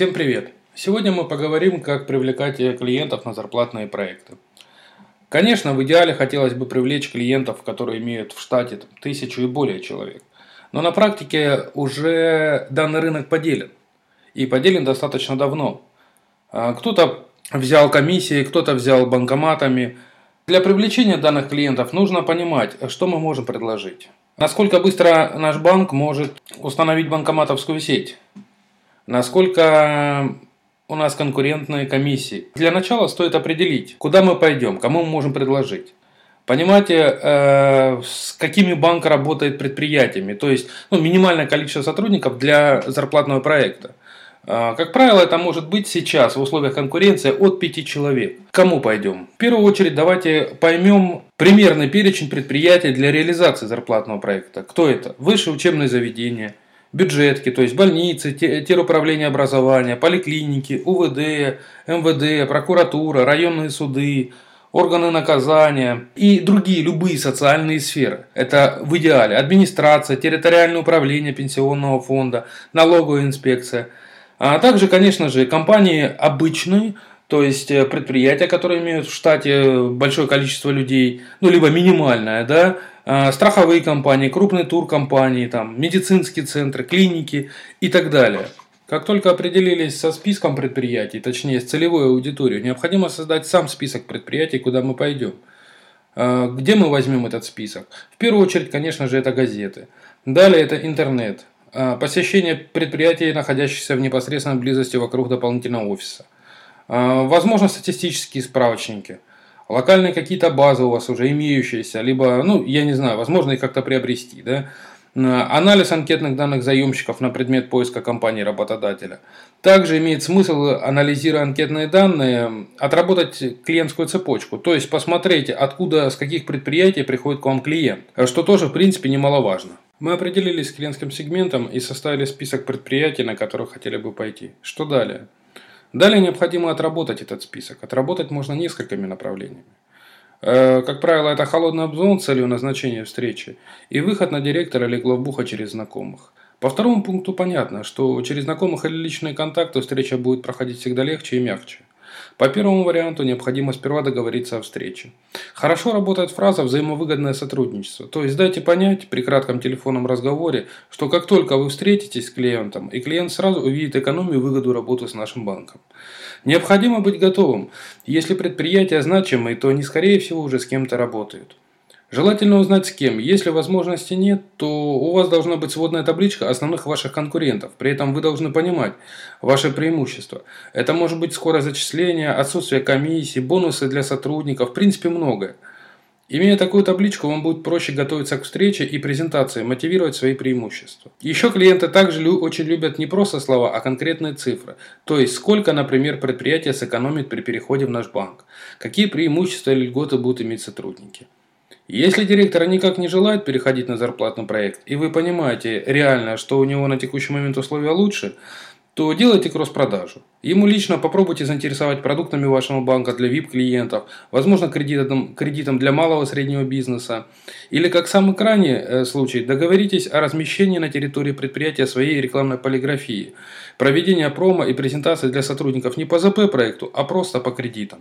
Всем привет! Сегодня мы поговорим, как привлекать клиентов на зарплатные проекты. Конечно, в идеале хотелось бы привлечь клиентов, которые имеют в штате тысячу и более человек. Но на практике уже данный рынок поделен. И поделен достаточно давно. А, кто-то взял комиссии, кто-то взял банкоматами. Для привлечения данных клиентов нужно понимать, что мы можем предложить. Насколько быстро наш банк может установить банкоматовскую сеть насколько у нас конкурентные комиссии. Для начала стоит определить, куда мы пойдем, кому мы можем предложить. Понимаете, э, с какими банк работает предприятиями, то есть ну, минимальное количество сотрудников для зарплатного проекта. Э, как правило, это может быть сейчас в условиях конкуренции от 5 человек. Кому пойдем? В первую очередь давайте поймем примерный перечень предприятий для реализации зарплатного проекта. Кто это? Высшее учебное заведение – бюджетки, то есть больницы, теруправление образования, поликлиники, УВД, МВД, прокуратура, районные суды, органы наказания и другие любые социальные сферы. Это в идеале администрация, территориальное управление пенсионного фонда, налоговая инспекция. А также, конечно же, компании обычные, то есть э, предприятия, которые имеют в штате большое количество людей, ну либо минимальное, да, а, страховые компании, крупные туркомпании, там, медицинские центры, клиники и так далее. Как только определились со списком предприятий, точнее с целевой аудиторией, необходимо создать сам список предприятий, куда мы пойдем. Где мы возьмем этот список? В первую очередь, конечно же, это газеты. Далее это интернет. Посещение предприятий, находящихся в непосредственной близости вокруг дополнительного офиса. Возможно, статистические справочники – локальные какие-то базы у вас уже имеющиеся, либо, ну, я не знаю, возможно их как-то приобрести, да, анализ анкетных данных заемщиков на предмет поиска компании работодателя. Также имеет смысл, анализируя анкетные данные, отработать клиентскую цепочку, то есть посмотреть, откуда, с каких предприятий приходит к вам клиент, что тоже, в принципе, немаловажно. Мы определились с клиентским сегментом и составили список предприятий, на которых хотели бы пойти. Что далее? Далее необходимо отработать этот список. Отработать можно несколькими направлениями. Э, как правило, это холодный обзвон с целью назначения встречи и выход на директора или главбуха через знакомых. По второму пункту понятно, что через знакомых или личные контакты встреча будет проходить всегда легче и мягче. По первому варианту необходимо сперва договориться о встрече. Хорошо работает фраза «взаимовыгодное сотрудничество». То есть дайте понять при кратком телефонном разговоре, что как только вы встретитесь с клиентом, и клиент сразу увидит экономию и выгоду работы с нашим банком. Необходимо быть готовым. Если предприятия значимые, то они скорее всего уже с кем-то работают. Желательно узнать с кем. Если возможности нет, то у вас должна быть сводная табличка основных ваших конкурентов. При этом вы должны понимать ваши преимущества. Это может быть скорость зачисления, отсутствие комиссии, бонусы для сотрудников, в принципе многое. Имея такую табличку, вам будет проще готовиться к встрече и презентации, мотивировать свои преимущества. Еще клиенты также очень любят не просто слова, а конкретные цифры. То есть, сколько, например, предприятие сэкономит при переходе в наш банк. Какие преимущества или льготы будут иметь сотрудники. Если директор никак не желает переходить на зарплатный проект, и вы понимаете реально, что у него на текущий момент условия лучше, то делайте кросс-продажу. Ему лично попробуйте заинтересовать продуктами вашего банка для VIP-клиентов, возможно, кредитом, кредитом для малого и среднего бизнеса. Или, как самый крайний э, случай, договоритесь о размещении на территории предприятия своей рекламной полиграфии, проведение промо и презентации для сотрудников не по ЗП проекту, а просто по кредитам.